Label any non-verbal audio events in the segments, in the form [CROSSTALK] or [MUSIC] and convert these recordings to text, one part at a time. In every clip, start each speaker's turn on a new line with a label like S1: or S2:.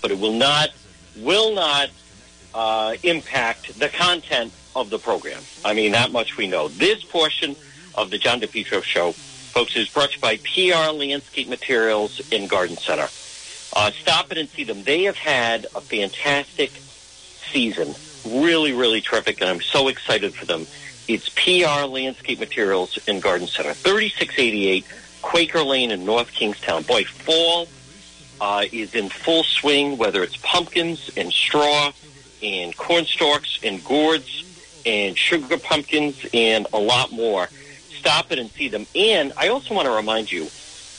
S1: but it will not will not uh, impact the content of the program. I mean, that much we know. This portion of the John DePetro Show, folks, is brought to you by PR Landscape Materials in Garden Center. Uh, stop it and see them. They have had a fantastic season. Really, really terrific, and I'm so excited for them. It's PR Landscape Materials in Garden Center, 3688 Quaker Lane in North Kingstown. Boy, fall uh, is in full swing, whether it's pumpkins and straw and corn stalks and gourds and sugar pumpkins and a lot more. Stop it and see them. And I also want to remind you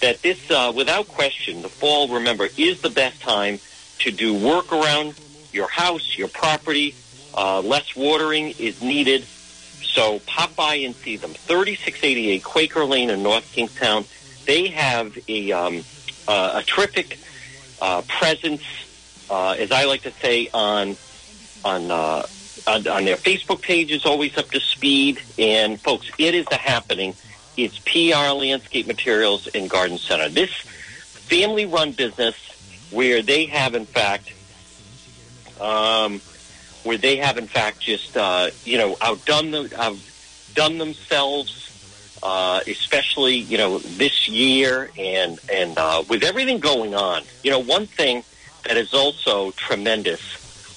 S1: that this, uh, without question, the fall, remember, is the best time to do work around your house, your property. Uh, less watering is needed. So pop by and see them. 3688 Quaker Lane in North Kingstown. They have a, um, uh, a terrific uh, presence, uh, as I like to say, on on, uh, on on their Facebook page is always up to speed. And folks, it is a happening. It's PR Landscape Materials and Garden Center. This family-run business where they have, in fact, um, where they have, in fact, just uh, you know outdone them, outdone themselves. Uh, especially you know this year and and uh, with everything going on, you know one thing that is also tremendous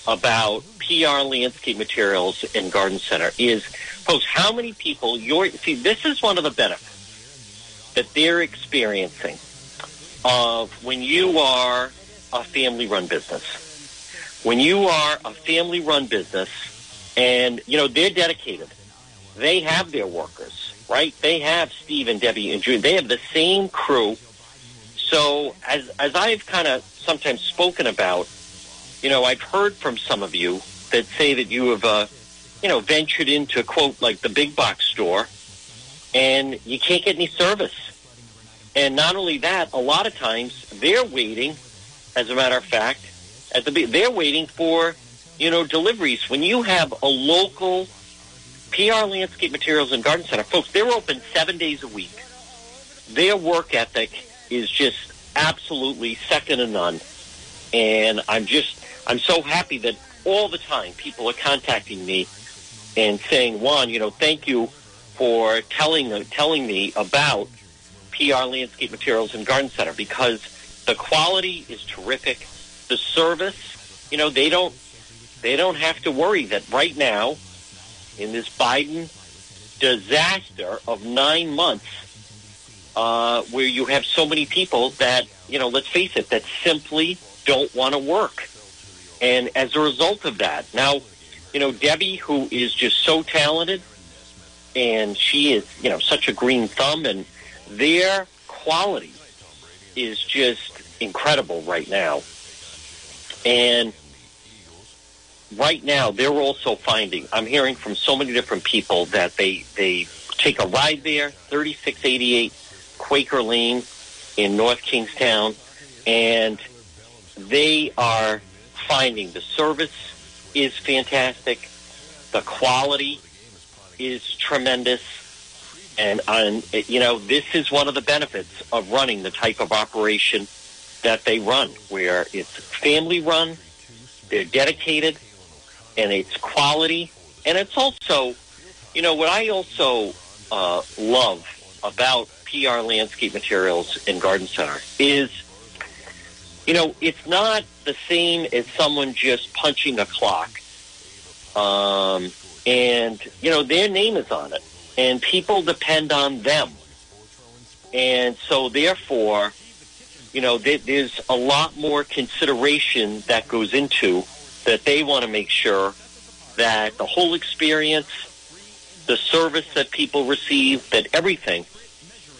S1: about PR landscape materials in Garden Center is, folks, how many people you're see. This is one of the benefits that they're experiencing of when you are a family-run business. When you are a family-run business, and you know they're dedicated, they have their workers right? They have Steve and Debbie and June. They have the same crew. So as as I've kind of sometimes spoken about, you know, I've heard from some of you that say that you have, uh, you know, ventured into quote like the big box store, and you can't get any service. And not only that, a lot of times they're waiting. As a matter of fact, at the they're waiting for you know deliveries. When you have a local PR Landscape Materials and Garden Center, folks, they're open seven days a week. Their work ethic is just absolutely second to none. And I'm just, I'm so happy that all the time people are contacting me and saying, John, you know, thank you for telling, telling me about PR Landscape Materials and Garden Center because the quality is terrific. The service, you know, they don't, they don't have to worry that right now in this Biden disaster of nine months, uh, where you have so many people that, you know, let's face it, that simply don't want to work. And as a result of that, now, you know, Debbie, who is just so talented, and she is, you know, such a green thumb, and their quality is just incredible right now. And right now they're also finding i'm hearing from so many different people that they they take a ride there 3688 quaker lane in north kingstown and they are finding the service is fantastic the quality is tremendous and on you know this is one of the benefits of running the type of operation that they run where it's family run they're dedicated and it's quality, and it's also, you know, what I also uh, love about PR Landscape Materials in Garden Center is, you know, it's not the same as someone just punching a clock. Um, and, you know, their name is on it, and people depend on them. And so, therefore, you know, there's a lot more consideration that goes into that they want to make sure that the whole experience, the service that people receive, that everything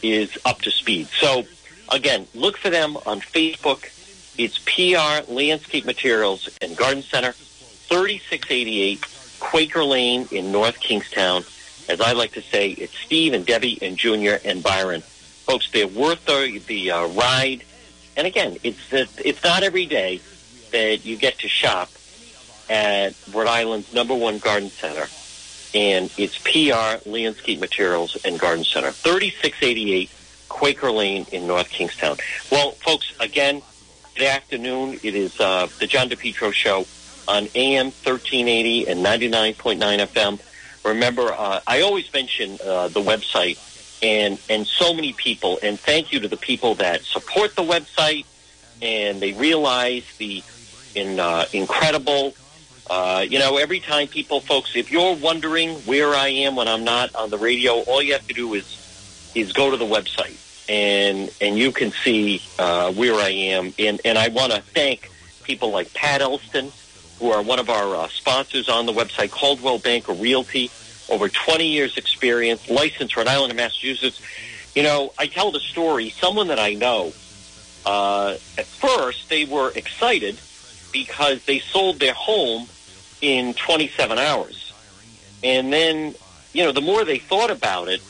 S1: is up to speed. So, again, look for them on Facebook. It's PR Landscape Materials and Garden Center, 3688 Quaker Lane in North Kingstown. As I like to say, it's Steve and Debbie and Junior and Byron. Folks, they're worth the, the uh, ride. And again, it's, it's not every day that you get to shop at Rhode Island's number one garden center, and it's PR Landscape Materials and Garden Center, 3688 Quaker Lane in North Kingstown. Well, folks, again, Good afternoon. It is uh, the John DePetro Show on AM 1380 and 99.9 FM. Remember, uh, I always mention uh, the website and and so many people, and thank you to the people that support the website and they realize the in uh, incredible. Uh, you know, every time people, folks, if you're wondering where I am when I'm not on the radio, all you have to do is is go to the website and and you can see uh, where I am. And and I want to thank people like Pat Elston, who are one of our uh, sponsors on the website, Coldwell Banker Realty, over 20 years experience, licensed Rhode Island and Massachusetts. You know, I tell the story. Someone that I know, uh, at first they were excited because they sold their home in 27 hours, and then you know the more they thought about it,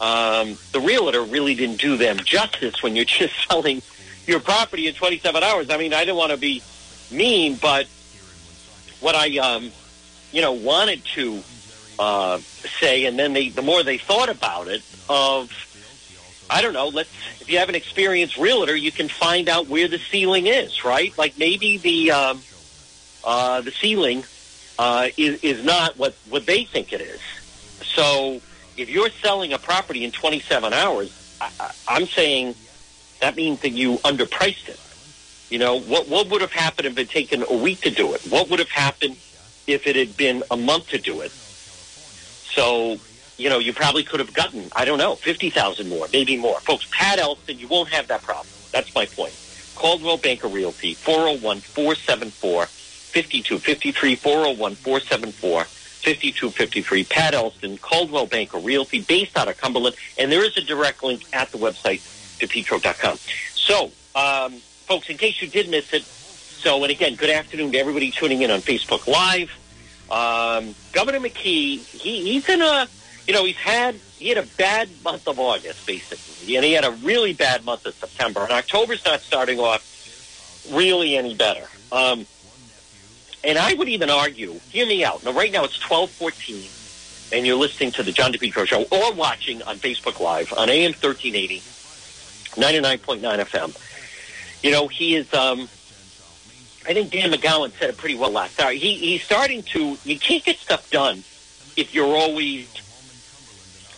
S1: um, the realtor really didn't do them justice when you're [LAUGHS] just selling your property in 27 hours. I mean, I didn't want to be mean, but what I, um, you know, wanted to uh, say, and then they, the more they thought about it, of, I don't know, let's, if you have an experienced realtor, you can find out where the ceiling is, right? Like maybe the, um, uh, the ceiling, uh, is, is not what, what they think it is. So if you're selling a property in 27 hours, I, I'm saying that means that you underpriced it. You know, what, what would have happened if it had taken a week to do it? What would have happened if it had been a month to do it? So, you know, you probably could have gotten, I don't know, 50,000 more, maybe more. Folks, Pat Elston, you won't have that problem. That's my point. Coldwell Banker Realty, 401-474-5253, 401-474-5253. Pat Elston, Coldwell Banker Realty, based out of Cumberland. And there is a direct link at the website, depetro.com. So, um, folks, in case you did miss it, so, and again, good afternoon to everybody tuning in on Facebook Live. Um, Governor McKee, he, he's in a, you know, he's had he had a bad month of August basically, and he had a really bad month of September, and October's not starting off really any better. Um, and I would even argue, hear me out. Now, right now it's twelve fourteen, and you're listening to the John DePetro Show or watching on Facebook Live on AM thirteen eighty, ninety nine point nine FM. You know, he is. Um, I think Dan McGowan said it pretty well last hour. He, he's starting to, you can't get stuff done if you're always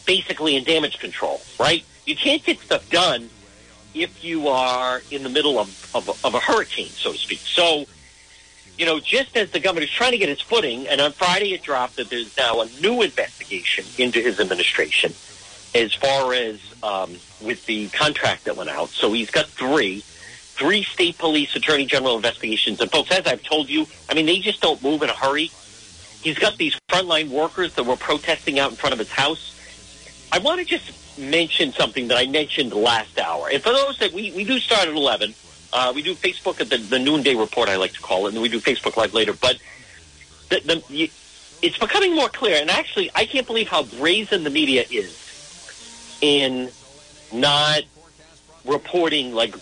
S1: basically in damage control, right? You can't get stuff done if you are in the middle of, of, of a hurricane, so to speak. So, you know, just as the governor's trying to get his footing, and on Friday it dropped that there's now a new investigation into his administration as far as um, with the contract that went out. So he's got three three state police attorney general investigations. And folks, as I've told you, I mean, they just don't move in a hurry. He's got these frontline workers that were protesting out in front of his house. I want to just mention something that I mentioned last hour. And for those that we, we do start at 11, uh, we do Facebook at the, the noonday report, I like to call it, and we do Facebook Live later. But the, the, it's becoming more clear. And actually, I can't believe how brazen the media is in not reporting like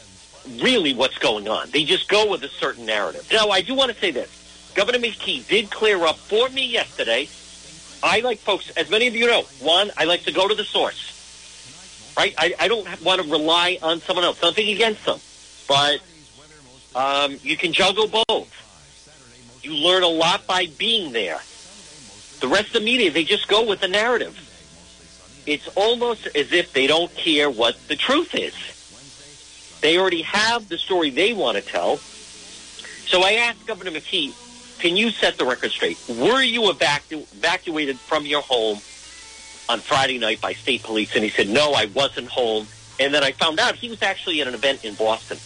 S1: really what's going on. They just go with a certain narrative. Now, I do want to say this. Governor McKee did clear up for me yesterday. I like folks, as many of you know, one, I like to go to the source. Right? I, I don't want to rely on someone else. Nothing against them. But um, you can juggle both. You learn a lot by being there. The rest of the media, they just go with the narrative. It's almost as if they don't care what the truth is. They already have the story they want to tell. So I asked Governor McKee, can you set the record straight? Were you evacu- evacuated from your home on Friday night by state police? And he said, no, I wasn't home. And then I found out he was actually at an event in Boston.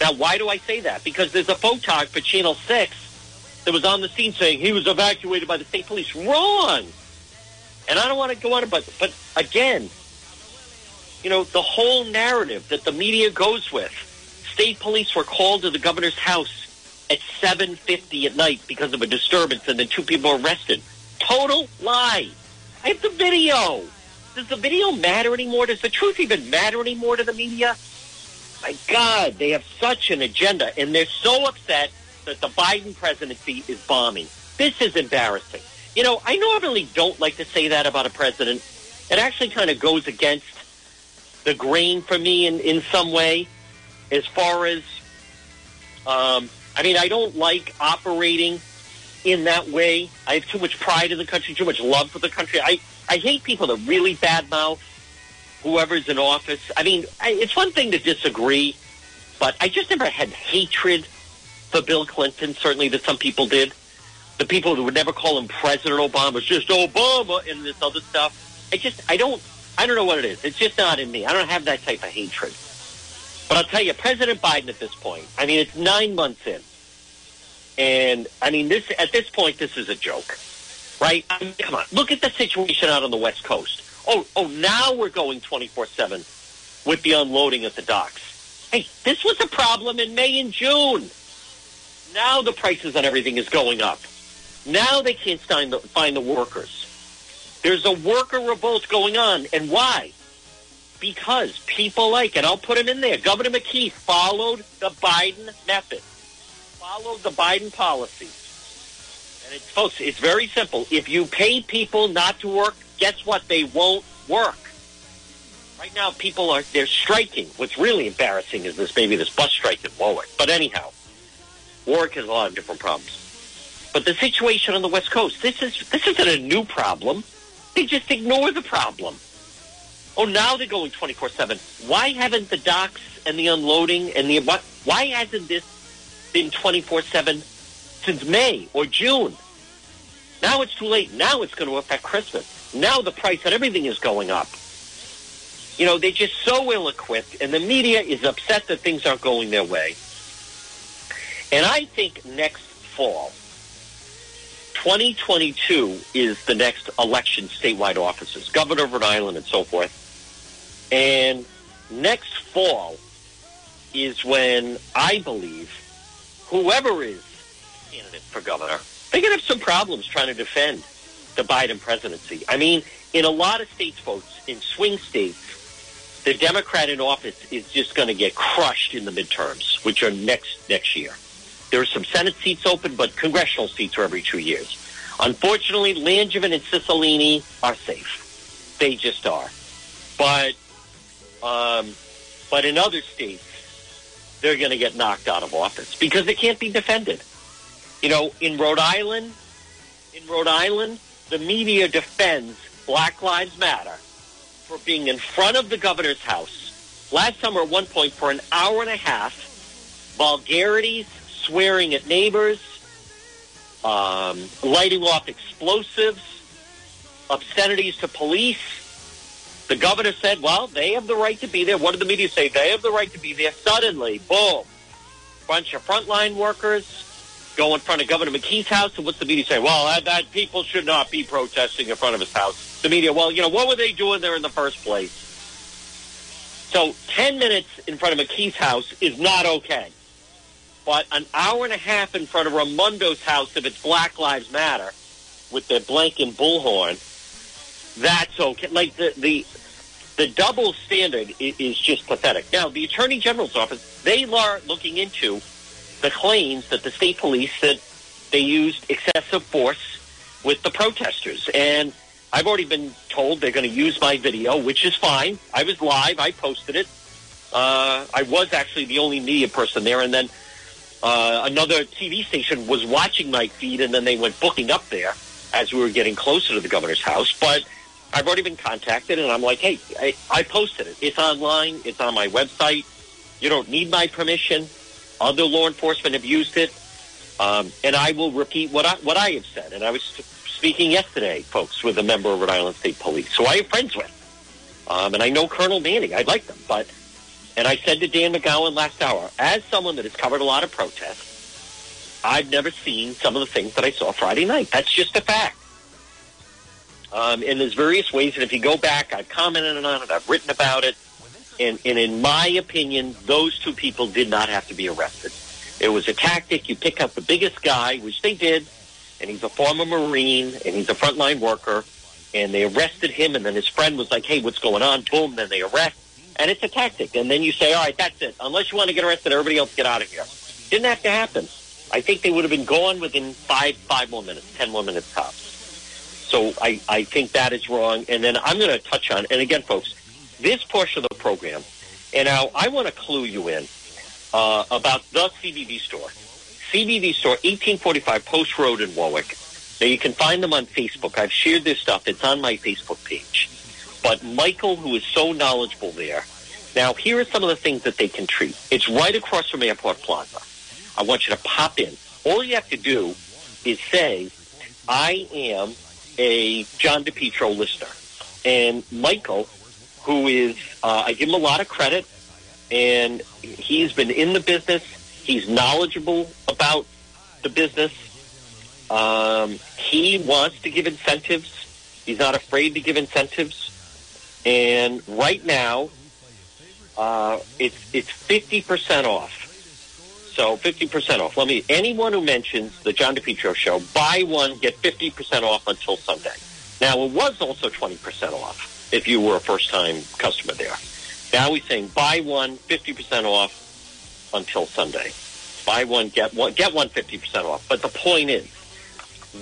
S1: Now, why do I say that? Because there's a photog for Channel 6 that was on the scene saying he was evacuated by the state police. Wrong! And I don't want to go on, but, but again, you know, the whole narrative that the media goes with. State police were called to the governor's house at 7.50 at night because of a disturbance and then two people arrested. Total lie. I have the video. Does the video matter anymore? Does the truth even matter anymore to the media? My God, they have such an agenda and they're so upset that the Biden presidency is bombing. This is embarrassing. You know, I normally don't like to say that about a president. It actually kind of goes against the grain for me in, in some way as far as Um, I mean, I don't like operating in that way. I have too much pride in the country, too much love for the country. I, I hate people that really badmouth whoever's in office. I mean, I, it's one thing to disagree, but I just never had hatred for Bill Clinton, certainly that some people did. The people who would never call him President Obama, it's just Obama and this other stuff. I just, I don't, I don't know what it is. It's just not in me. I don't have that type of hatred. But I'll tell you, President Biden at this point, I mean, it's nine months in. And I mean, this at this point, this is a joke, right? I mean, come on, look at the situation out on the West Coast. Oh, oh, now we're going twenty four seven with the unloading at the docks. Hey, this was a problem in May and June. Now the prices on everything is going up. Now they can't find the, find the workers. There's a worker revolt going on, and why? Because people like it. I'll put him in there. Governor McKee followed the Biden method followed the Biden policy. And it's, folks, it's very simple. If you pay people not to work, guess what? They won't work. Right now, people are they're striking. What's really embarrassing is this maybe this bus strike in Warwick. But anyhow, Warwick has a lot of different problems. But the situation on the West Coast, this is this isn't a new problem. They just ignore the problem. Oh, now they're going twenty four seven. Why haven't the docks and the unloading and the why hasn't this been 24 7 since May or June. Now it's too late. Now it's going to affect Christmas. Now the price on everything is going up. You know, they're just so ill equipped, and the media is upset that things aren't going their way. And I think next fall, 2022 is the next election statewide offices, governor of Rhode Island and so forth. And next fall is when I believe whoever is candidate for governor, they're going to have some problems trying to defend the Biden presidency. I mean, in a lot of states, folks, in swing states, the Democrat in office is just going to get crushed in the midterms, which are next next year. There are some Senate seats open, but congressional seats are every two years. Unfortunately, Langevin and Cicilline are safe. They just are. But um, but in other states, they're going to get knocked out of office because they can't be defended. You know, in Rhode Island, in Rhode Island, the media defends Black Lives Matter for being in front of the governor's house last summer at one point for an hour and a half, vulgarities, swearing at neighbors, um, lighting off explosives, obscenities to police, the governor said, well, they have the right to be there. What did the media say? They have the right to be there. Suddenly, boom, bunch of frontline workers go in front of Governor McKee's house. And what's the media say? Well, that, that people should not be protesting in front of his house. The media, well, you know, what were they doing there in the first place? So 10 minutes in front of McKee's house is not okay. But an hour and a half in front of Raimondo's house, if it's Black Lives Matter, with the blanket bullhorn, that's okay. Like the, the the double standard is just pathetic. Now, the Attorney General's office, they are looking into the claims that the state police that they used excessive force with the protesters. And I've already been told they're going to use my video, which is fine. I was live. I posted it. Uh, I was actually the only media person there. And then uh, another TV station was watching my feed, and then they went booking up there as we were getting closer to the governor's house. But I've already been contacted, and I'm like, hey, I, I posted it. It's online. It's on my website. You don't need my permission. Other law enforcement have used it, um, and I will repeat what I what I have said. And I was speaking yesterday, folks, with a member of Rhode Island State Police, who I have friends with, um, and I know Colonel Manning. I like them, but and I said to Dan McGowan last hour, as someone that has covered a lot of protests, I've never seen some of the things that I saw Friday night. That's just a fact. Um, and there's various ways, and if you go back, I've commented on it, I've written about it, and, and in my opinion, those two people did not have to be arrested. It was a tactic. You pick up the biggest guy, which they did, and he's a former Marine, and he's a frontline worker, and they arrested him, and then his friend was like, hey, what's going on? Boom, then they arrest, and it's a tactic. And then you say, all right, that's it. Unless you want to get arrested, everybody else get out of here. Didn't have to happen. I think they would have been gone within five, five more minutes, ten more minutes tops. So I, I think that is wrong. And then I'm going to touch on, and again, folks, this portion of the program, and now I want to clue you in. uh, about the CBD store. CBD store, 1845 Post Road in Warwick. Now you can find them on Facebook. I've shared this stuff. It's on my Facebook page. But Michael, who is so knowledgeable there, now here are some of the things that they can treat. It's right across from Airport Plaza. I want you to pop in. All you have to do is say, I am a John DePetro listener. And Michael, who is, uh, I give him a lot of credit, and he's been in the business. He's knowledgeable about the business. Um, he wants to give incentives. He's not afraid to give incentives. And right now, uh, it's it's fifty percent off. So fifty percent off. Let me. Anyone who mentions the John DePetro show, buy one get fifty percent off until Sunday. Now it was also twenty percent off if you were a first time customer there. Now he's saying buy one 50% off until Sunday. Buy one, get one, get one 50% off. But the point is,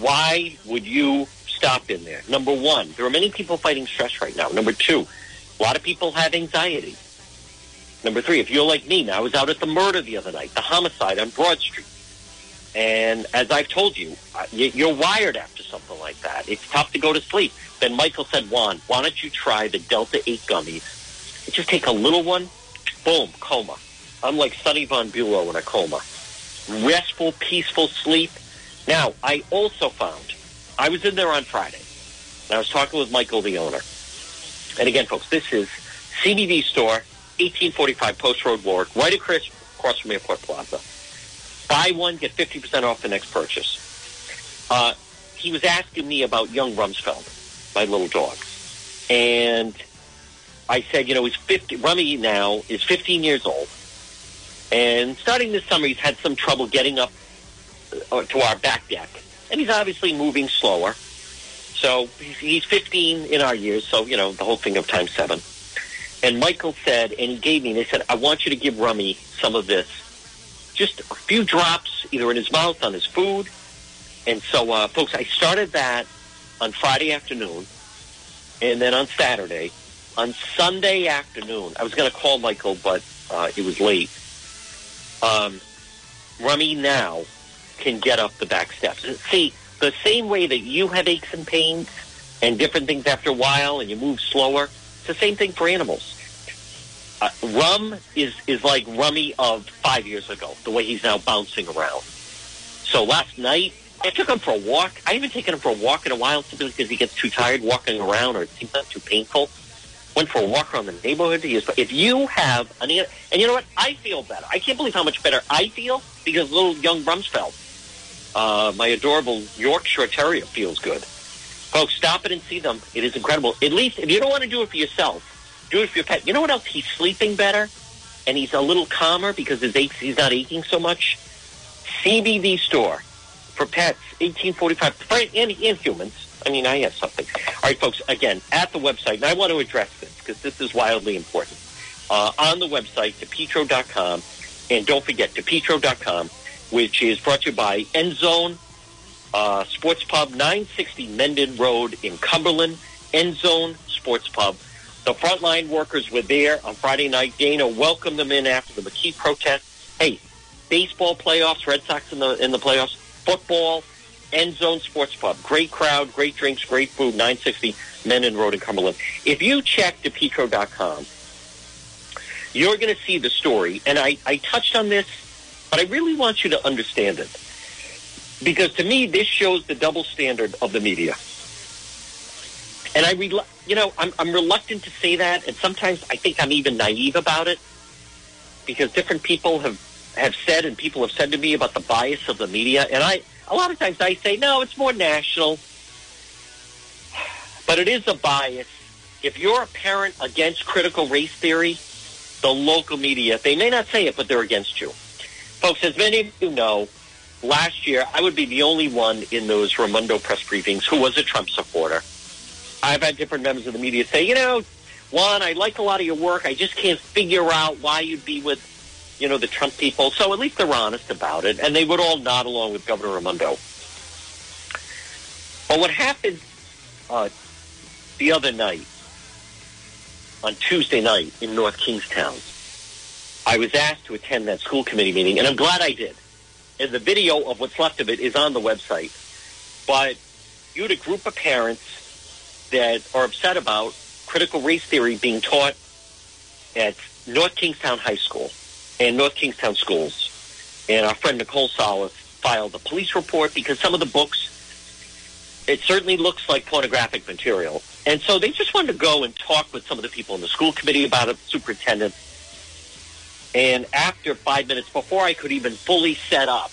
S1: why would you stop in there? Number one, there are many people fighting stress right now. Number two, a lot of people have anxiety. Number three, if you're like me, now I was out at the murder the other night, the homicide on Broad Street. And as I've told you, you're wired after something like that. It's tough to go to sleep. Then Michael said, John, why don't you try the Delta 8 gummies? Just take a little one, boom, coma. I'm like Sunny Von Bulow in a coma. Restful, peaceful sleep. Now, I also found, I was in there on Friday, and I was talking with Michael, the owner. And again, folks, this is CBD store, 1845 Post Road Warwick, right across from Airport Plaza. Buy one, get 50% off the next purchase. Uh, he was asking me about young Rumsfeld, my little dog. And I said, you know, he's 50, Rummy now is 15 years old. And starting this summer, he's had some trouble getting up uh, to our back deck. And he's obviously moving slower. So he's 15 in our years, so, you know, the whole thing of times seven. And Michael said, and he gave me, they said, I want you to give Rummy some of this. Just a few drops, either in his mouth, on his food. And so, uh, folks, I started that on Friday afternoon. And then on Saturday. On Sunday afternoon, I was going to call Michael, but uh, it was late. Um, Rummy now can get up the back steps. See, the same way that you have aches and pains and different things after a while and you move slower, it's the same thing for animals. Uh, Rum is, is like Rummy of five years ago, the way he's now bouncing around. So last night, I took him for a walk. I haven't taken him for a walk in a while simply because he gets too tired walking around or seems not too painful. Went for a walk around the neighborhood. If you have an, and you know what? I feel better. I can't believe how much better I feel because little young Rumsfeld, uh, my adorable Yorkshire Terrier, feels good. Folks, stop it and see them. It is incredible. At least if you don't want to do it for yourself, do it for your pet. You know what else? He's sleeping better and he's a little calmer because his aches, he's not aching so much. CBD store for pets, 1845, for, and, and humans. I mean, I have something. All right, folks, again, at the website, and I want to address this because this is wildly important. Uh, on the website, depetro.com, and don't forget, depetro.com, which is brought to you by Endzone uh, Sports Pub, 960 Mendon Road in Cumberland, Endzone Sports Pub. The frontline workers were there on Friday night. Dana welcomed them in after the McKee protest. Hey, baseball playoffs, Red Sox in the in the playoffs football, End Zone Sports Pub. Great crowd, great drinks, great food, 960 Mendon Road in Cumberland. If you check depetro.com, you're going to see the story. And I, I touched on this, but I really want you to understand it. Because to me, this shows the double standard of the media. And I, re- you know, I'm, I'm reluctant to say that, and sometimes I think I'm even naive about it, because different people have have said and people have said to me about the bias of the media. And I, a lot of times I say, no, it's more national. But it is a bias. If you're a parent against critical race theory, the local media, they may not say it, but they're against you. Folks, as many of you know, last year I would be the only one in those Raimondo press briefings who was a Trump supporter. I've had different members of the media say, you know, John, I like a lot of your work. I just can't figure out why you'd be with you know, the Trump people. So at least they're honest about it, and they would all nod along with Governor Raimondo. But what happened uh, the other night, on Tuesday night in North Kingstown, I was asked to attend that school committee meeting, and I'm glad I did. And the video of what's left of it is on the website. But you had a group of parents that are upset about critical race theory being taught at North Kingstown High School and North Kingstown schools. And our friend Nicole Solas filed a police report because some of the books, it certainly looks like pornographic material. And so they just wanted to go and talk with some of the people in the school committee about it, superintendent. And after five minutes, before I could even fully set up,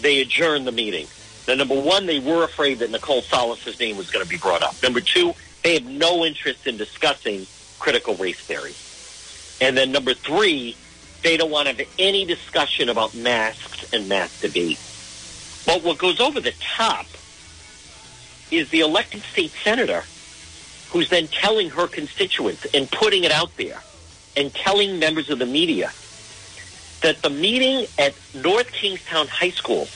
S1: they adjourned the meeting. Now, number one, they were afraid that Nicole Solas's name was going to be brought up. Number two, they have no interest in discussing critical race theory. And then number three, they don't want to have any discussion about masks and mask debate. But what goes over the top is the elected state senator who's then telling her constituents and putting it out there and telling members of the media that the meeting at North Kingstown High School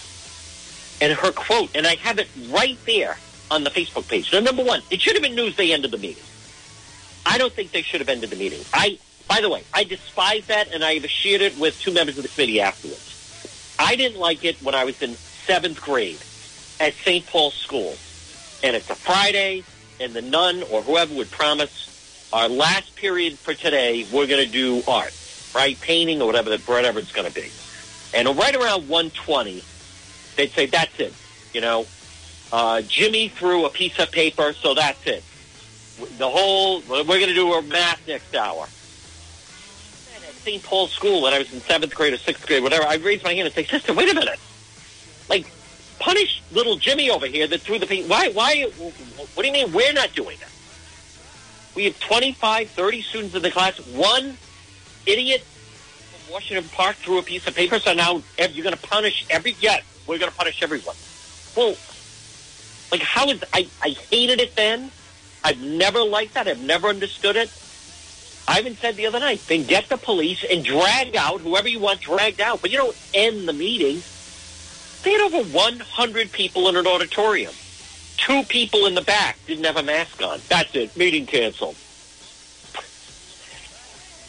S1: and her quote, and I have it right there on the Facebook page. Now, number one, it should have been news they ended the meeting. I don't think they should have ended the meeting. I, by the way, I despise that, and I have shared it with two members of the committee afterwards. I didn't like it when I was in seventh grade at St. Paul's School, and it's a Friday, and the nun or whoever would promise our last period for today, we're going to do art, right? Painting or whatever, whatever it's going to be. And right around 120, they'd say, that's it. You know, uh, Jimmy threw a piece of paper, so that's it. The whole, we're going to do our math next hour. At St. Paul's School, when I was in seventh grade or sixth grade, whatever, I raised my hand and say, sister, wait a minute. Like, punish little Jimmy over here that threw the paper. Why, why, what do you mean we're not doing that? We have 25, 30 students in the class. One idiot from Washington Park threw a piece of paper, so now you're going to punish every, yes, we're going to punish everyone. Well, like how is, I, I hated it then. I've never liked that. I've never understood it. I even said the other night, then get the police and drag out whoever you want dragged out. But you don't end the meeting. They had over 100 people in an auditorium. Two people in the back didn't have a mask on. That's it. Meeting canceled.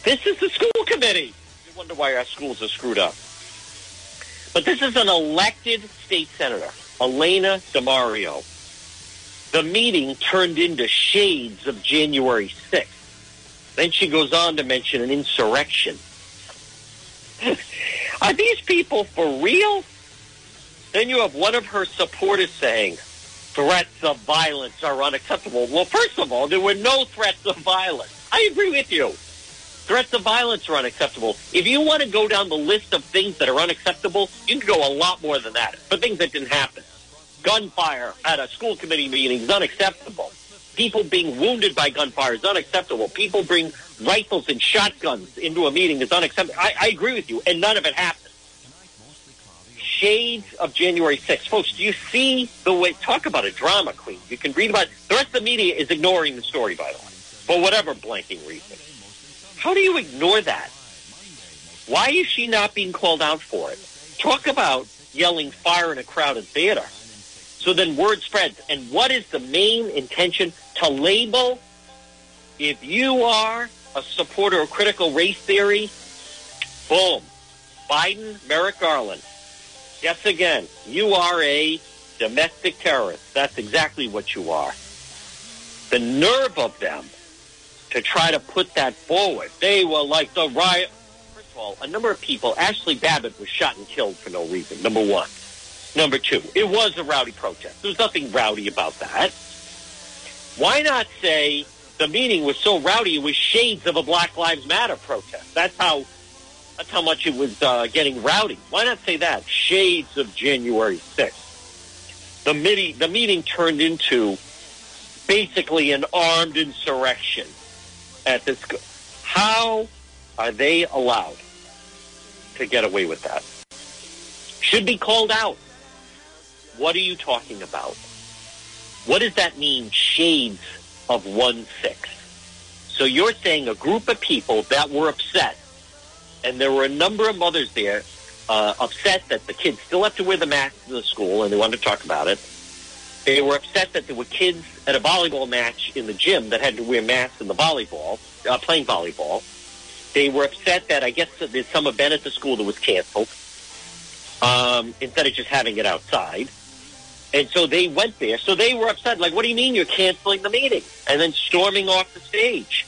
S1: This is the school committee. You wonder why our schools are screwed up. But this is an elected state senator, Alana DiMario. The meeting turned into shades of January 6th. Then she goes on to mention an insurrection. [LAUGHS] Are these people for real? Then you have one of her supporters saying, threats of violence are unacceptable. Well, first of all, there were no threats of violence. I agree with you. Threats of violence are unacceptable. If you want to go down the list of things that are unacceptable, you can go a lot more than that for things that didn't happen gunfire at a school committee meeting is unacceptable. People being wounded by gunfire is unacceptable. People bring rifles and shotguns into a meeting is unacceptable. I, I agree with you, and none of it happened. Shades of January 6th. Folks, do you see the way, talk about a drama queen. You can read about, it. the rest of the media is ignoring the story, by the way, for whatever blanking reason. How do you ignore that? Why is she not being called out for it? Talk about yelling fire in a crowded theater. So then word spreads. And what is the main intention? To label, if you are a supporter of critical race theory, boom, Biden, Merrick Garland. Yes, again, you are a domestic terrorist. That's exactly what you are. The nerve of them to try to put that forward. They were like the riot. First of all, a number of people, Ashli Babbitt was shot and killed for no reason, number one. Number two, it was a rowdy protest. There was nothing rowdy about that. Why not say the meeting was so rowdy it was shades of a Black Lives Matter protest? That's how that's how much it was uh, getting rowdy. Why not say that? Shades of January 6th. The meeting, the meeting turned into basically an armed insurrection at this. How are they allowed to get away with that? Should be called out. What are you talking about? What does that mean, shades of one-six? So you're saying a group of people that were upset, and there were a number of mothers there uh, upset that the kids still have to wear the mask in the school, and they wanted to talk about it. They were upset that there were kids at a volleyball match in the gym that had to wear masks in the volleyball, uh, playing volleyball. They were upset that I guess there's some event at the school that was canceled um, instead of just having it outside. And so they went there. So they were upset. Like, what do you mean you're canceling the meeting? And then storming off the stage.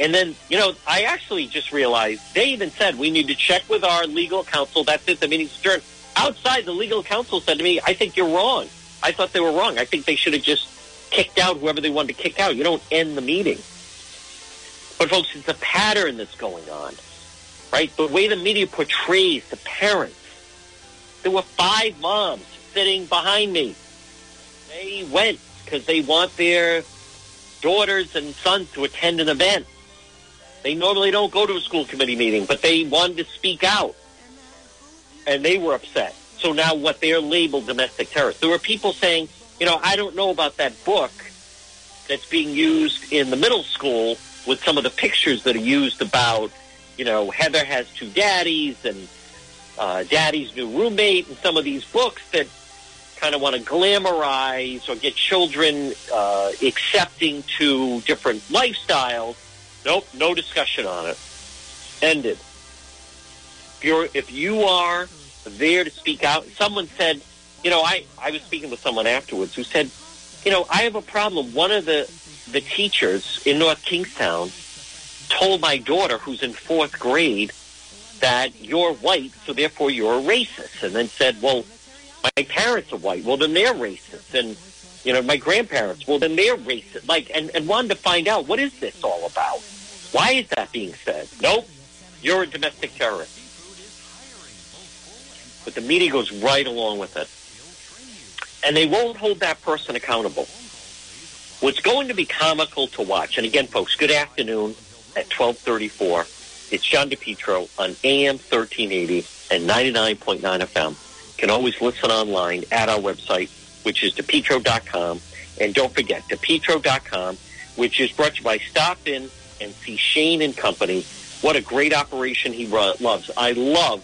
S1: And then, you know, I actually just realized they even said we need to check with our legal counsel. That's it. The meeting's adjourned. Outside, the legal counsel said to me, I think you're wrong. I thought they were wrong. I think they should have just kicked out whoever they wanted to kick out. You don't end the meeting. But folks, it's a pattern that's going on, right? The way the media portrays the parents. There were five moms sitting behind me. They went because they want their daughters and sons to attend an event. They normally don't go to a school committee meeting, but they wanted to speak out. And they were upset. So now what they're labeled domestic terrorists. There were people saying, you know, I don't know about that book that's being used in the middle school with some of the pictures that are used about, you know, Heather has two daddies and uh, daddy's new roommate and some of these books that kind of want to glamorize or get children uh, accepting to different lifestyles. Nope, no discussion on it. Ended. If you're if you are there to speak out, someone said, you know, I I was speaking with someone afterwards who said, you know, I have a problem. One of the the teachers in North Kingstown told my daughter, who's in fourth grade, that you're white, so therefore you're a racist, and then said, well, my parents are white, well, then they're racist, and you know, my grandparents, well, then they're racist. Like, and, and wanted to find out what is this all about? Why is that being said? Nope, you're a domestic terrorist. But the media goes right along with it. And they won't hold that person accountable. What's going to be comical to watch, and again, folks, good afternoon at 1234. It's John DePetro on AM 1380 and 99.9 FM. You can always listen online at our website, which is depetro.com. And don't forget, depetro.com, which is brought to you by Stop In and See Shane and Company. What a great operation he loves. I love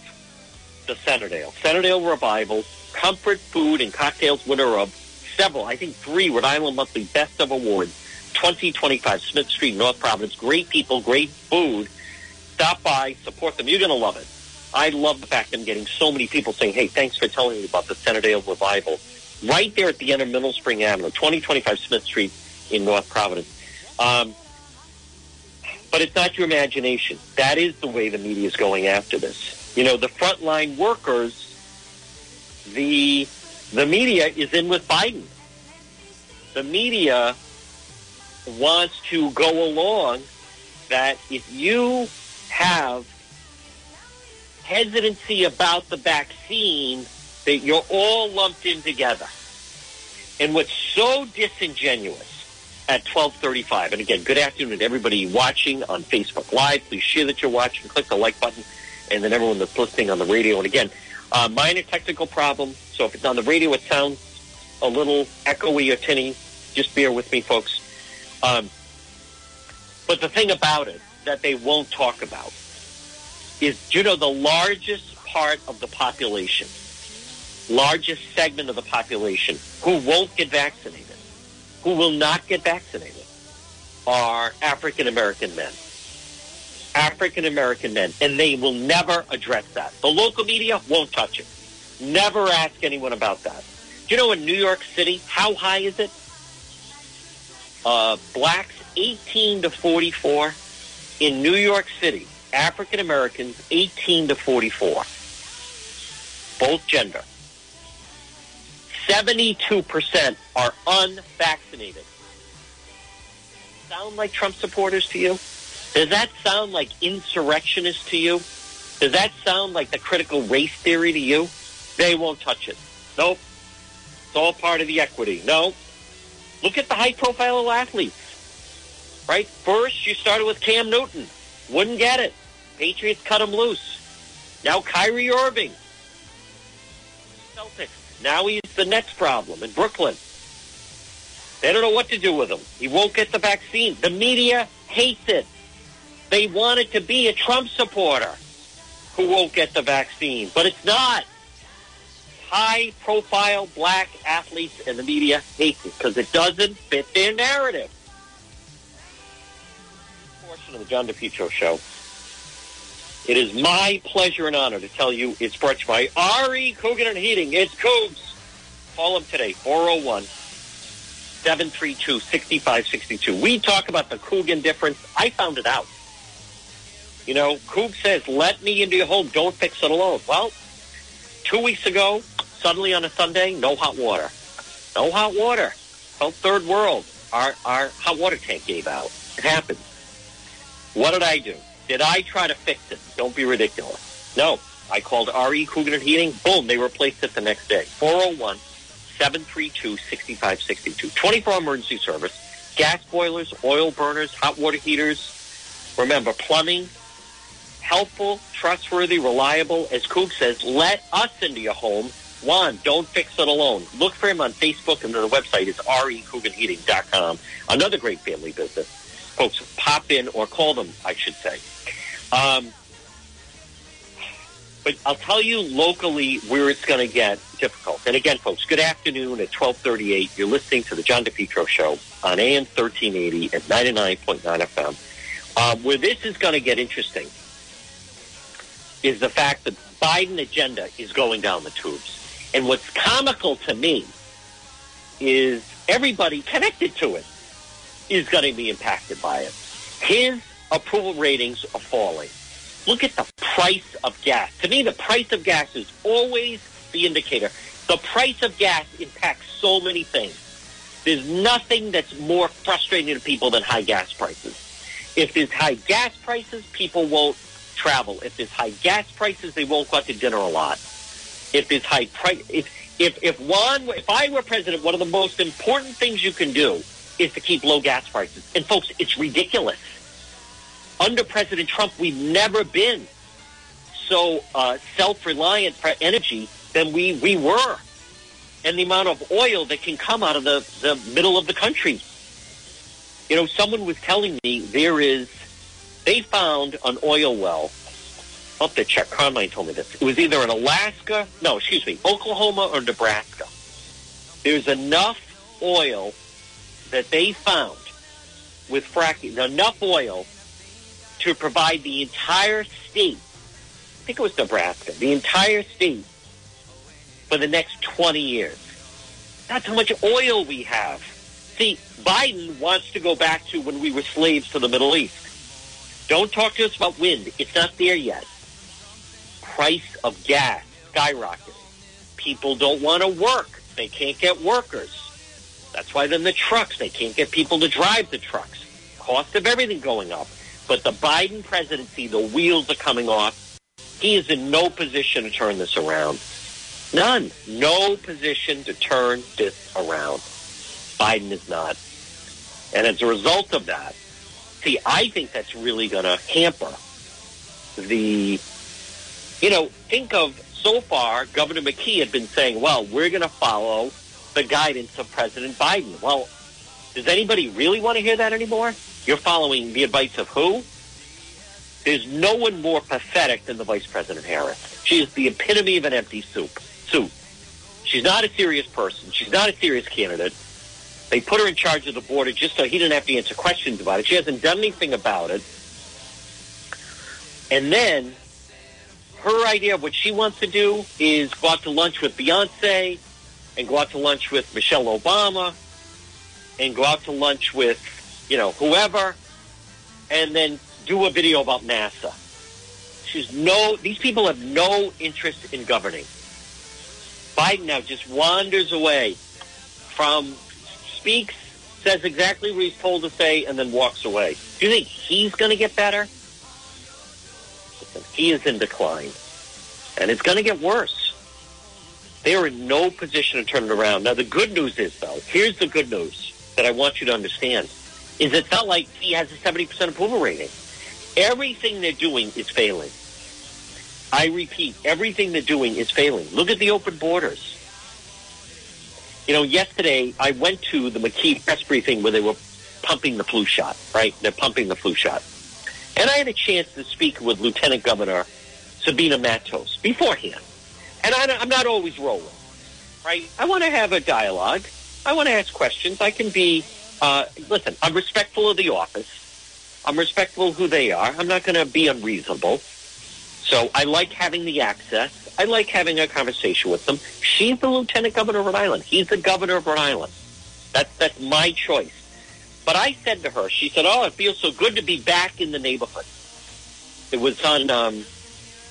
S1: the Centerdale. Centerdale Revival, comfort food and cocktails winner of several, I think three Rhode Island Monthly Best of Awards, 2025 Smith Street, North Providence. Great people, great food. Stop by, support them. You're going to love it. I love the fact I'm getting so many people saying, hey, thanks for telling me about the Centerdale Revival. Right there at the end of Mineral Spring Avenue, 2025 Smith Street in North Providence. Um, but it's not your imagination. That is the way the media is going after this. You know, the frontline workers, the the media is in with Biden. The media wants to go along that if you have hesitancy about the vaccine, that you're all lumped in together. And what's so disingenuous at 1235, and again, good afternoon to everybody watching on Facebook Live. Please share that you're watching. Click the like button. And then everyone that's listening on the radio. And again, uh, minor technical problem. So if it's on the radio, it sounds a little echoey or tinny. Just bear with me, folks. Um, but the thing about it that they won't talk about is, you know, the largest part of the population, largest segment of the population who won't get vaccinated, who will not get vaccinated, are African American men. African American men, and they will never address that. The local media won't touch it. Never ask anyone about that. Do you know in New York City, how high is it? Uh, blacks 18 to 44. In New York City, African Americans 18 to 44. Both gender. 72% are unvaccinated. Sound like Trump supporters to you? Does that sound like insurrectionist to you? Does that sound like the critical race theory to you? They won't touch it. Nope. It's all part of the equity. No. Look at the high profile athletes. Right? First, you started with Cam Newton. Wouldn't get it. Patriots cut him loose. Now Kyrie Irving. Celtics. Now he's the next problem in Brooklyn. They don't know what to do with him. He won't get the vaccine. The media hates it. They want it to be a Trump supporter who won't get the vaccine, but it's not. High profile black athletes and the media hate it because it doesn't fit their narrative. edition of the John DePetro Show. It is my pleasure and honor to tell you it's brought to you by RE Coogan and Heating. It's Coogs. Call them today, 401 732 6562. We talk about the Coogan difference. I found it out. You know, Coog says, let me into your home. Don't fix it alone. Well, two weeks ago, suddenly on a Sunday, no hot water. No hot water. Felt third world. Our, our hot water tank gave out. It happened. What did I do? Did I try to fix it? Don't be ridiculous. No. I called RE Coogan and Heating. Boom, they replaced it the next day. 401 732 6562. 24 emergency service. Gas boilers, oil burners, hot water heaters. Remember, plumbing, helpful, trustworthy, reliable. As Coog says, let us into your home. Juan, don't fix it alone. Look for him on Facebook and the website is recooganheating.com. Another great family business. Folks, pop in or call them, I should say. Um, but I'll tell you locally where it's going to get difficult. And again, folks, good afternoon at 1238. You're listening to the John DePetro Show on AM 1380 at 99.9 FM. Um, where this is going to get interesting is the fact that Biden agenda is going down the tubes. And what's comical to me is everybody connected to it is going to be impacted by it. His approval ratings are falling. Look at the price of gas. To me, the price of gas is always the indicator. The price of gas impacts so many things. There's nothing that's more frustrating to people than high gas prices. If there's high gas prices, people won't travel. If there's high gas prices, they won't go out to dinner a lot. If there's high price, if if if one, if I were president, one of the most important things you can do is to keep low gas prices. And folks, it's ridiculous. Under President Trump, we've never been so uh, self-reliant for energy than we we were, and the amount of oil that can come out of the the middle of the country. You know, someone was telling me there is they found an oil well. Have to check. Carmine told me this. It was either in Alaska, no, excuse me, Oklahoma or Nebraska. There's enough oil that they found with fracking, enough oil to provide the entire state, I think it was Nebraska, the entire state for the next 20 years. That's how much oil we have. See, Biden wants to go back to when we were slaves to the Middle East. Don't talk to us about wind. It's not there yet. Price of gas skyrocketing. People don't want to work. They can't get workers. That's why then the trucks, they can't get people to drive the trucks. Cost of everything going up. But the Biden presidency, the wheels are coming off. He is in no position to turn this around. None. No position to turn this around. Biden is not. And as a result of that, see, I think that's really going to hamper the, you know, think of so far, Governor McKee had been saying, well, we're going to follow the guidance of President Biden. Well, does anybody really want to hear that anymore? You're following the advice of who? There's no one more pathetic than the Vice President Harris. She is the epitome of an empty soup. Soup. She's not a serious person. She's not a serious candidate. They put her in charge of the border just so he didn't have to answer questions about it. She hasn't done anything about it. And then her idea of what she wants to do is go out to lunch with Beyonce and go out to lunch with Michelle Obama and go out to lunch with, you know, whoever and then do a video about NASA. She's no, these people have no interest in governing. Biden now just wanders away from speaks, says exactly what he's told to say, and then walks away. Do you think he's going to get better? He is in decline, and it's going to get worse. They are in no position to turn it around. Now, the good news is, though, here's the good news that I want you to understand, is it's not like he has a 70% approval rating. Everything they're doing is failing. I repeat, everything they're doing is failing. Look at the open borders. You know, yesterday I went to the McKee press briefing where they were pumping the flu shot, right? They're pumping the flu shot. And I had a chance to speak with Lieutenant Governor Sabina Matos beforehand. And I, I'm not always rolling, right? I want to have a dialogue. I want to ask questions. I can be, uh, listen, I'm respectful of the office. I'm respectful of who they are. I'm not going to be unreasonable. So I like having the access. I like having a conversation with them. She's the lieutenant governor of Rhode Island. He's the governor of Rhode Island. That's that's my choice. But I said to her, she said, "Oh, it feels so good to be back in the neighborhood." It was on um,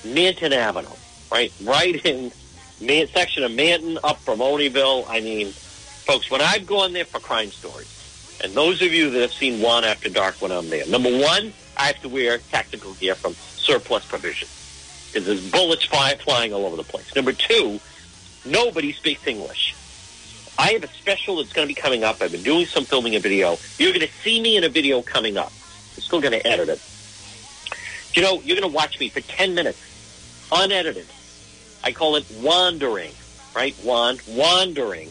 S1: Manton Avenue, right, right in Man- section of Manton up from Olneyville. I mean, folks, when I've gone there for crime stories, and those of you that have seen One After Dark when I'm there, number one, I have to wear tactical gear from Surplus Provision because there's bullets fly- flying all over the place. Number two, nobody speaks English. I have a special that's going to be coming up. I've been doing some filming a video. You're going to see me in a video coming up. I'm still going to edit it. You know, you're going to watch me for 10 minutes, unedited. I call it wandering, right? Wand, wandering.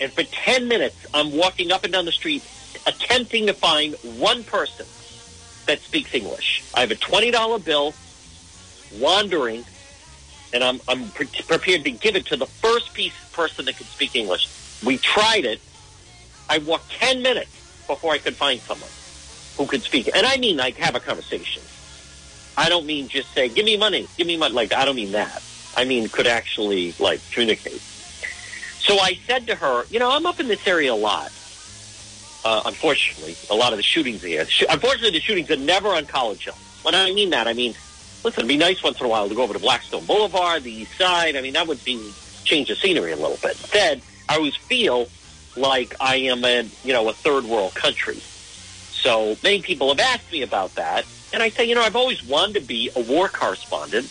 S1: And for 10 minutes, I'm walking up and down the street attempting to find one person that speaks English. I have a $20 bill, wandering, and I'm, I'm pre- prepared to give it to the first piece person that could speak English. We tried it. I walked 10 minutes before I could find someone who could speak. And I mean, like, have a conversation. I don't mean just say, give me money, give me money. Like, I don't mean that. I mean, could actually, like, communicate. So I said to her, you know, I'm up in this area a lot. Uh, unfortunately, a lot of the shootings here. Unfortunately, the shootings are never on College Hill. When I mean that, I mean, listen, it'd be nice once in a while to go over to Blackstone Boulevard, the East Side. I mean, that would be change the scenery a little bit. Instead, I always feel like I am in, you know, a third world country. So many people have asked me about that, and I say, you know, I've always wanted to be a war correspondent,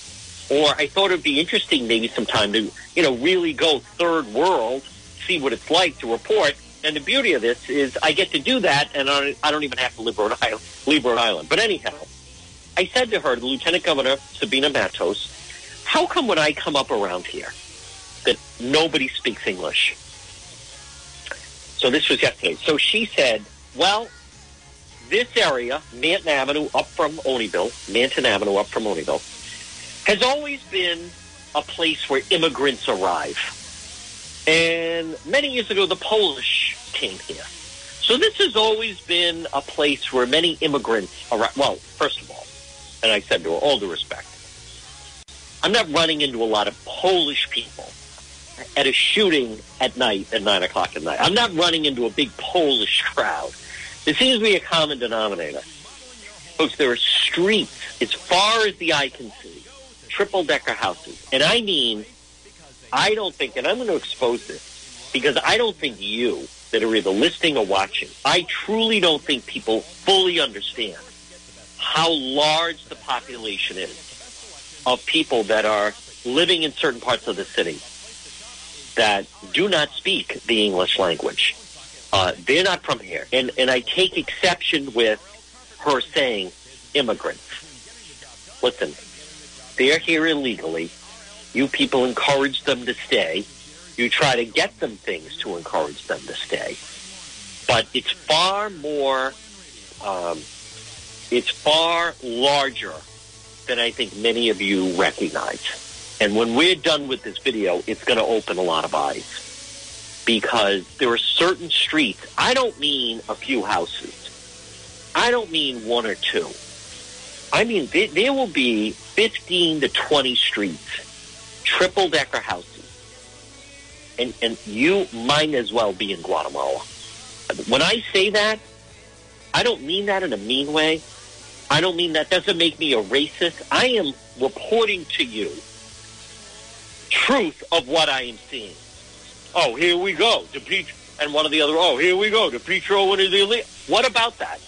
S1: or I thought it would be interesting maybe sometime to, you know, really go third world, see what it's like to report. And the beauty of this is I get to do that, and I don't, even have to live Rhode Island, leave Rhode Island. But anyhow, I said to her, the Lieutenant Governor Sabina Matos, how come when I come up around here that nobody speaks English? So this was yesterday. So she said, well, this area, Manton Avenue up from Olneyville, Manton Avenue up from Olneyville, has always been a place where immigrants arrive. And many years ago, the Polish came here. So this has always been a place where many immigrants arrive. Well, first of all, and I said to her, all due respect, I'm not running into a lot of Polish people at a shooting at night at 9 o'clock at night. I'm not running into a big Polish crowd. There seems to be a common denominator. Folks, there are streets as far as the eye can see, triple-decker houses. And I mean, I don't think, and I'm going to expose this, because I don't think you that are either listening or watching, I truly don't think people fully understand how large the population is of people that are living in certain parts of the city that do not speak the English language. Uh, they're not from here. And, and I take exception with her saying immigrants. Listen, they're here illegally. You people encourage them to stay. You try to get them things to encourage them to stay. But it's far more, um, it's far larger than I think many of you recognize. And when we're done with this video, it's going to open a lot of eyes because there are certain streets. I don't mean a few houses. I don't mean one or two. I mean, there, will be 15 to 20 streets, triple decker houses. And, and you might as well be in Guatemala. When I say that, I don't mean that in a mean way. I don't mean that doesn't make me a racist. I am reporting to you truth of what I am seeing. Oh, here we go. DePetro, and one of the other, oh, here we go. DePetro and the elite. What about that?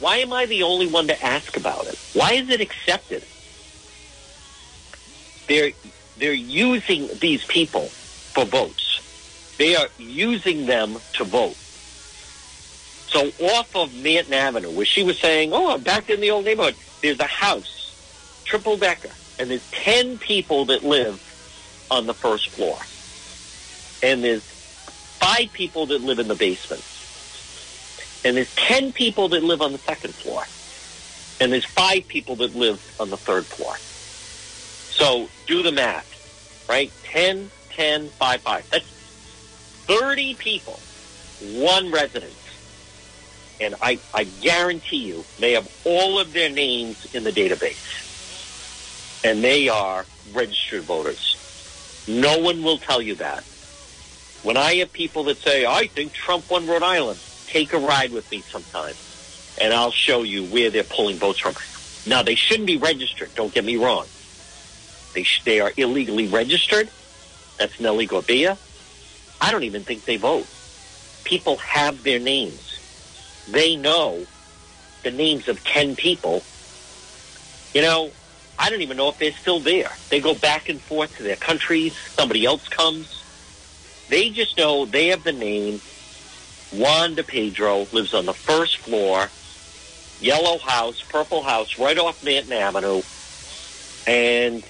S1: Why am I the only one to ask about it? Why is it accepted? They're, they're using these people for votes. They are using them to vote. So off of Manton Avenue, where she was saying, oh, back in the old neighborhood, there's a house, triple decker, and there's 10 people that live on the first floor. And there's five people that live in the basement. And there's 10 people that live on the second floor. And there's five people that live on the third floor. So do the math, right? 10, 10, 5, 5. That's 30 people, one residence. And I, I guarantee you they have all of their names in the database. And they are registered voters. No one will tell you that. When I have people that say, I think Trump won Rhode Island, take a ride with me sometime, and I'll show you where they're pulling votes from. Now, they shouldn't be registered, don't get me wrong. They, sh- they are illegally registered. That's Nellie Gorbea. I don't even think they vote. People have their names. They know the names of 10 people. You know, I don't even know if they're still there. They go back and forth to their countries. Somebody else comes. They just know they have the name. Juan de Pedro lives on the first floor, yellow house, purple house, right off Manton Avenue. And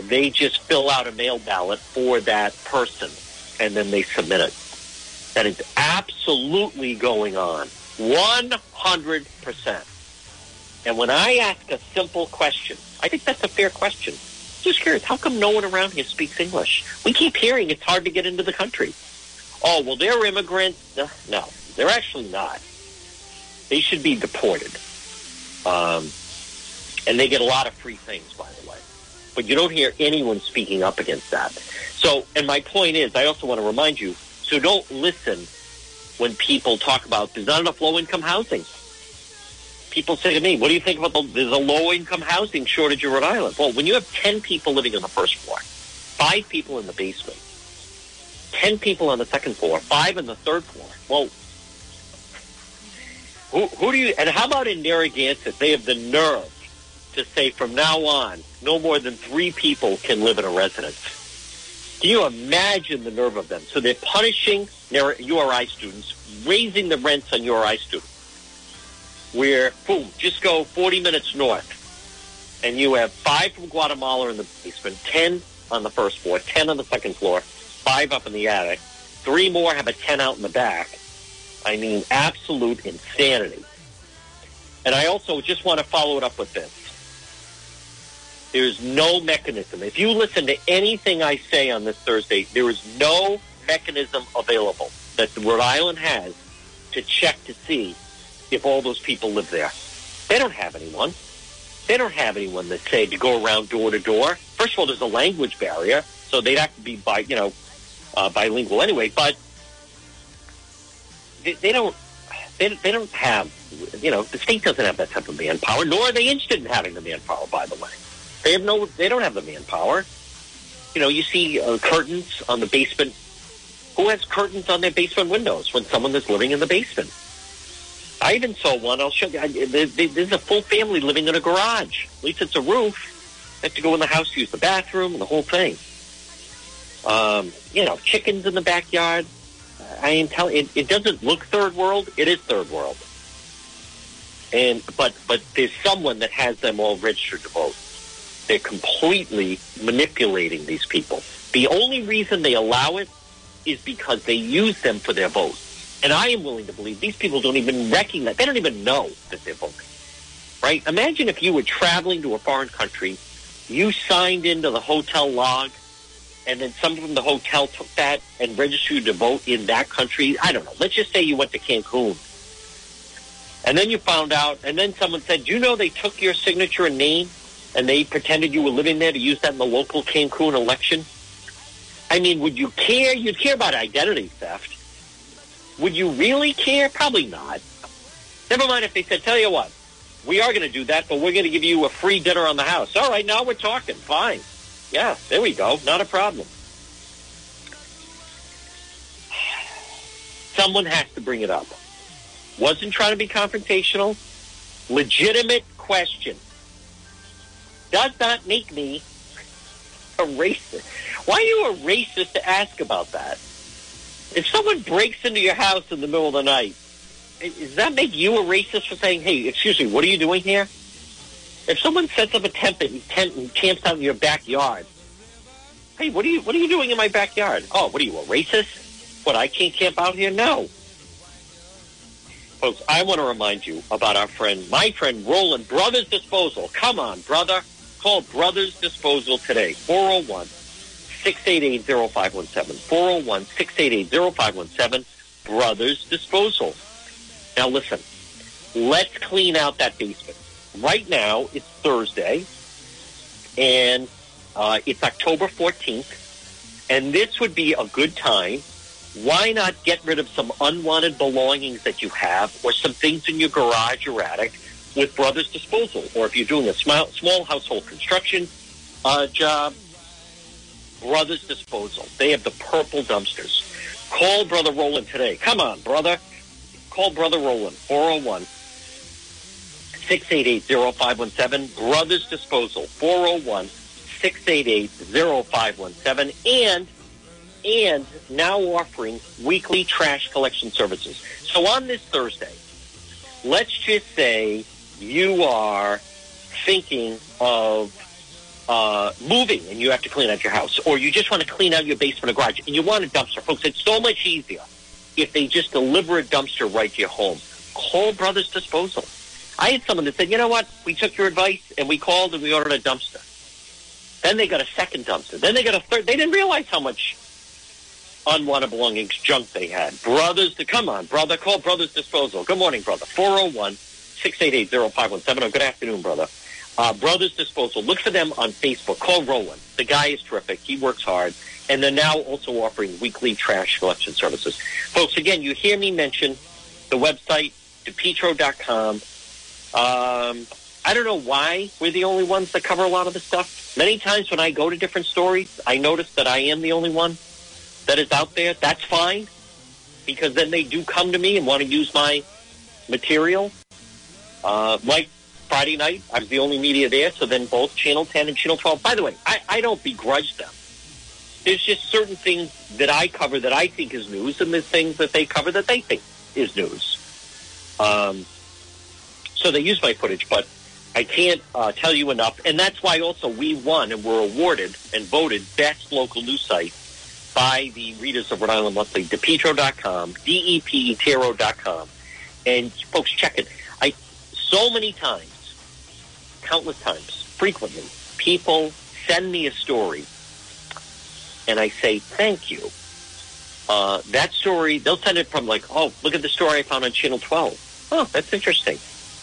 S1: they just fill out a mail ballot for that person and then they submit it. That is absolutely going on. 100%. And when I ask a simple question, I think that's a fair question. Just curious, how come no one around here speaks English? We keep hearing it's hard to get into the country. Oh, well, they're immigrants. No, they're actually not. They should be deported. Um, and they get a lot of free things, by the way. But you don't hear anyone speaking up against that. So, and my point is, I also want to remind you, so don't listen when people talk about there's not enough low-income housing. People say to me, what do you think about the, there's a low-income housing shortage in Rhode Island? Well, when you have 10 people living on the first floor, five people in the basement, 10 people on the second floor, five on the third floor, well, who, who do you, and how about in Narragansett, they have the nerve to say from now on, no more than three people can live in a residence. Can you imagine the nerve of them? So they're punishing their URI students, raising the rents on URI students. Where, boom, just go 40 minutes north, and you have five from Guatemala in the basement, 10 on the first floor, 10 on the second floor, five up in the attic, three more have a 10 out in the back. I mean, absolute insanity. And I also just want to follow it up with this. There's no mechanism. If you listen to anything I say on this Thursday, there is no mechanism available that Rhode Island has to check to see if all those people live there. They don't have anyone. They don't have anyone that say to go around door to door. First of all, there's a language barrier, so they'd have to be you know uh, bilingual anyway. But they, they don't. They, they don't have, you know, the state doesn't have that type of manpower, nor are they interested in having the manpower, by the way. They have no. They don't have the manpower. You know, you see uh, curtains on the basement. Who has curtains on their basement windows when someone is living in the basement? I even saw one. I'll show you. There's a full family living in a garage. At least it's a roof. They have to go in the house use the bathroom the whole thing. Um, you know, chickens in the backyard. I am telling. It, it doesn't look third world. It is third world. And but but there's someone that has them all registered to vote. They're completely manipulating these people. The only reason they allow it is because they use them for their vote. And I am willing to believe these people don't even recognize, they don't even know that they're voting. Right? Imagine if you were traveling to a foreign country, you signed into the hotel log, and then someone from the hotel took that and registered to vote in that country. I don't know. Let's just say you went to Cancun. And then you found out, and then someone said, Do you know they took your signature and name and they pretended you were living there to use that in the local Cancun election? I mean, would you care? You'd care about identity theft. Would you really care? Probably not. Never mind if they said, tell you what, we are going to do that, but we're going to give you a free dinner on the house. All right, now we're talking. Fine. Yeah, there we go. Not a problem. Someone has to bring it up. Wasn't trying to be confrontational. Legitimate question does not make me a racist. Why are you a racist to ask about that? If someone breaks into your house in the middle of the night, does that make you a racist for saying, hey, excuse me, what are you doing here? If someone sets up a tent and, tent and camps out in your backyard, hey, what are you what are you doing in my backyard? Oh, what are you, a racist? What, I can't camp out here? No. Folks, I want to remind you about our friend, my friend Roland, Brothers Disposal. Come on, brother. Call Brothers Disposal today, 401 688 0517. 401 688 0517. Brothers Disposal. Now listen, let's clean out that basement. Right now, it's Thursday, and uh, it's October 14th, and this would be a good time. Why not get rid of some unwanted belongings that you have or some things in your garage or attic with Brothers Disposal? Or if you're doing a small, small household construction uh, job, Brothers Disposal. They have the purple dumpsters. Call Brother Roland today. Come on, brother. Call Brother Roland, 401 688-0517. Brothers Disposal, 401 688-0517. And, and now offering weekly trash collection services. So on this Thursday, let's just say you are thinking of uh, moving and you have to clean out your house, or you just want to clean out your basement or garage and you want a dumpster. Folks, it's so much easier if they just deliver a dumpster right to your home. Call Brothers Disposal. I had someone that said, you know what? We took your advice and we called and we ordered a dumpster. Then they got a second dumpster. Then they got a third. They didn't realize how much unwanted belongings junk they had. Brothers, to come on, brother. Call Brothers Disposal. Good morning, brother. 401 688 0517. Good afternoon, brother. Uh, Brothers Disposal. Look for them on Facebook. Call Roland. The guy is terrific. He works hard. And they're now also offering weekly trash collection services. Folks, again, you hear me mention the website, depetro.com. Um, I don't know why we're the only ones that cover a lot of the stuff. Many times when I go to different stories, I notice that I am the only one that is out there. That's fine because then they do come to me and want to use my material. Uh, like Friday night, I was the only media there, so then both Channel 10 and Channel 12. By the way, I, I don't begrudge them. There's just certain things that I cover that I think is news, and there's things that they cover that they think is news. Um, so they use my footage, but I can't uh, tell you enough. And that's why also we won and were awarded and voted best local news site by the readers of Rhode Island Monthly, depetro.com, D-E-P-E-T-R-O.com. And folks, check it. So many times countless times, frequently, people send me a story and I say, thank you. Uh, that story, they'll send it from like, oh, look at the story I found on Channel 12. Oh, that's interesting.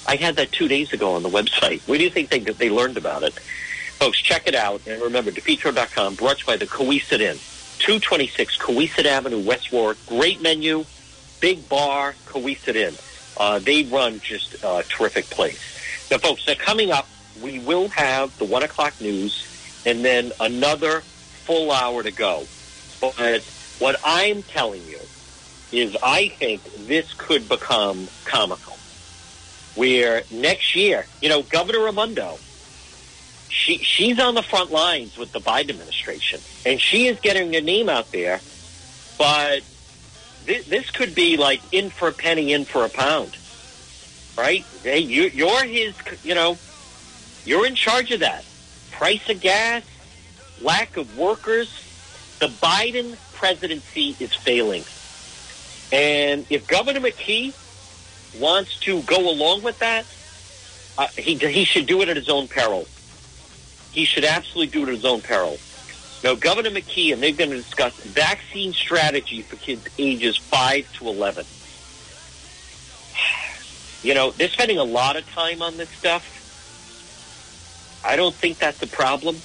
S1: I had that two days ago on the website. Where do you think they, they learned about it? Folks, check it out. And remember, DePetro.com, brought to you by the Cowesett Inn. 226 Cowesett Avenue, West Warwick. Great menu, big bar, Cowesett Inn. Uh, they run just a terrific place. Now, folks, they're coming up. We will have the 1 o'clock news and then another full hour to go. But what I'm telling you is I think this could become comical. Where next year, you know, Governor Raimondo, she she's on the front lines with the Biden administration, and she is getting her name out there. But this, could be like in for a penny, in for a pound right? Hey, you, you're his, you know, you're in charge of that. Price of gas, lack of workers. The Biden presidency is failing. And if Governor McKee wants to go along with that, uh, he, he should do it at his own peril. He should absolutely do it at his own peril. Now, Governor McKee and they're going to discuss vaccine strategy for kids ages 5 to 11. [SIGHS] You know, they're spending a lot of time on this stuff. I don't think that's a problem.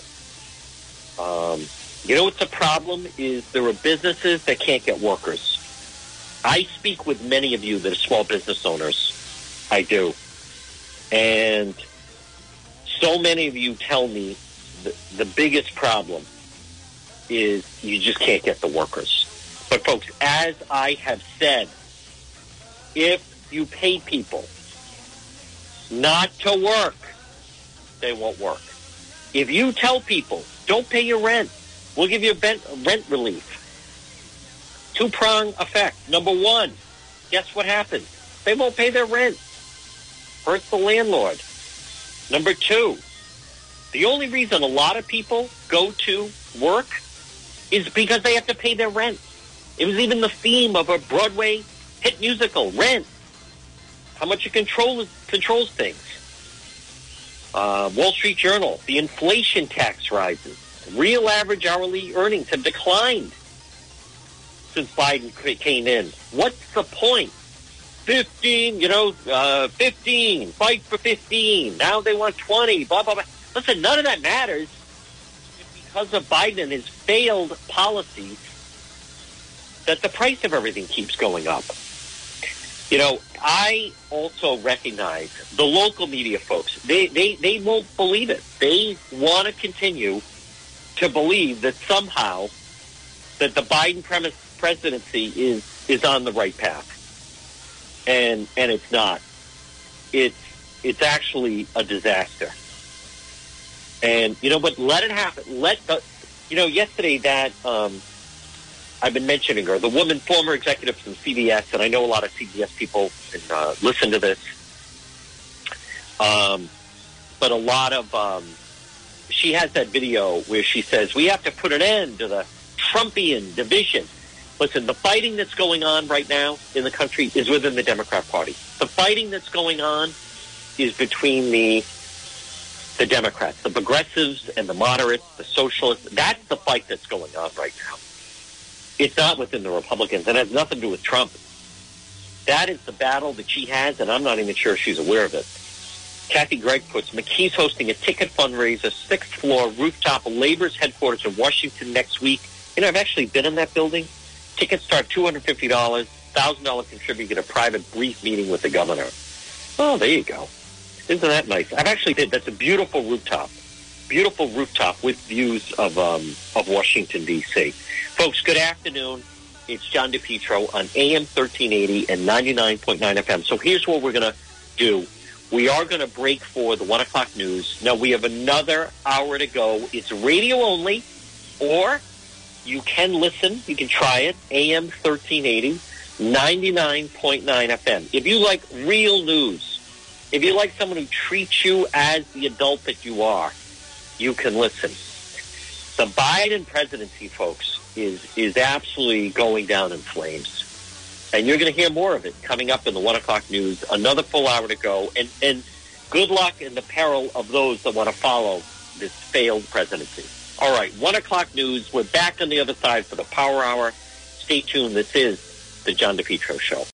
S1: Um, you know what's a problem is there are businesses that can't get workers. I speak with many of you that are small business owners. I do. And so many of you tell me the, the biggest problem is you just can't get the workers. But folks, as I have said, if you pay people not to work, they won't work. If you tell people, don't pay your rent, we'll give you a rent relief. Two prong effect. Number one, guess what happens? They won't pay their rent. Hurts the landlord. Number two, the only reason a lot of people go to work is because they have to pay their rent. It was even the theme of a Broadway hit musical, Rent how much it controls controls things. Uh, Wall Street Journal, the inflation tax rises. Real average hourly earnings have declined since Biden came in. What's the point? 15, you know, uh, 15, fight for 15. Now they want 20, blah, blah, blah. Listen, none of that matters because of Biden and his failed policies that the price of everything keeps going up. You know, I also recognize the local media folks. They, they, they won't believe it. They want to continue to believe that somehow that the Biden presidency is, is on the right path. And, and it's not. It's, it's actually a disaster. And you know what? Let it happen. Let the, you know, yesterday that, um, I've been mentioning her, the woman, former executive from CBS, and I know a lot of CBS people and, uh, listen to this. Um, but a lot of, um, she has that video where she says, we have to put an end to the Trumpian division. Listen, the fighting that's going on right now in the country is within the Democrat Party. The fighting that's going on is between the the Democrats, the progressives and the moderates, the socialists. That's the fight that's going on right now. It's not within the Republicans, and it has nothing to do with Trump. That is the battle that she has, and I'm not even sure she's aware of it. Kathy Gregg puts McKee's hosting a ticket fundraiser, sixth floor rooftop labor's headquarters in Washington next week. You know, I've actually been in that building. Tickets start $250, $1,000 contribute, get a private brief meeting with the governor. Oh, there you go. Isn't that nice? I've actually been, that's a beautiful rooftop. Beautiful rooftop with views of, um, of Washington, D.C. Folks, good afternoon. It's John DePetro on AM 1380 and 99.9 FM. So here's what we're going to do. We are going to break for the 1 o'clock news. Now, we have another hour to go. It's radio only, or you can listen. You can try it. AM 1380, 99.9 FM. If you like real news, if you like someone who treats you as the adult that you are, you can listen. The Biden presidency, folks, is is absolutely going down in flames. And you're going to hear more of it coming up in the 1 o'clock news. Another full hour to go. And, and good luck in the peril of those that want to follow this failed presidency. All right, 1 o'clock news. We're back on the other side for the Power Hour. Stay tuned. This is the John DePetro Show.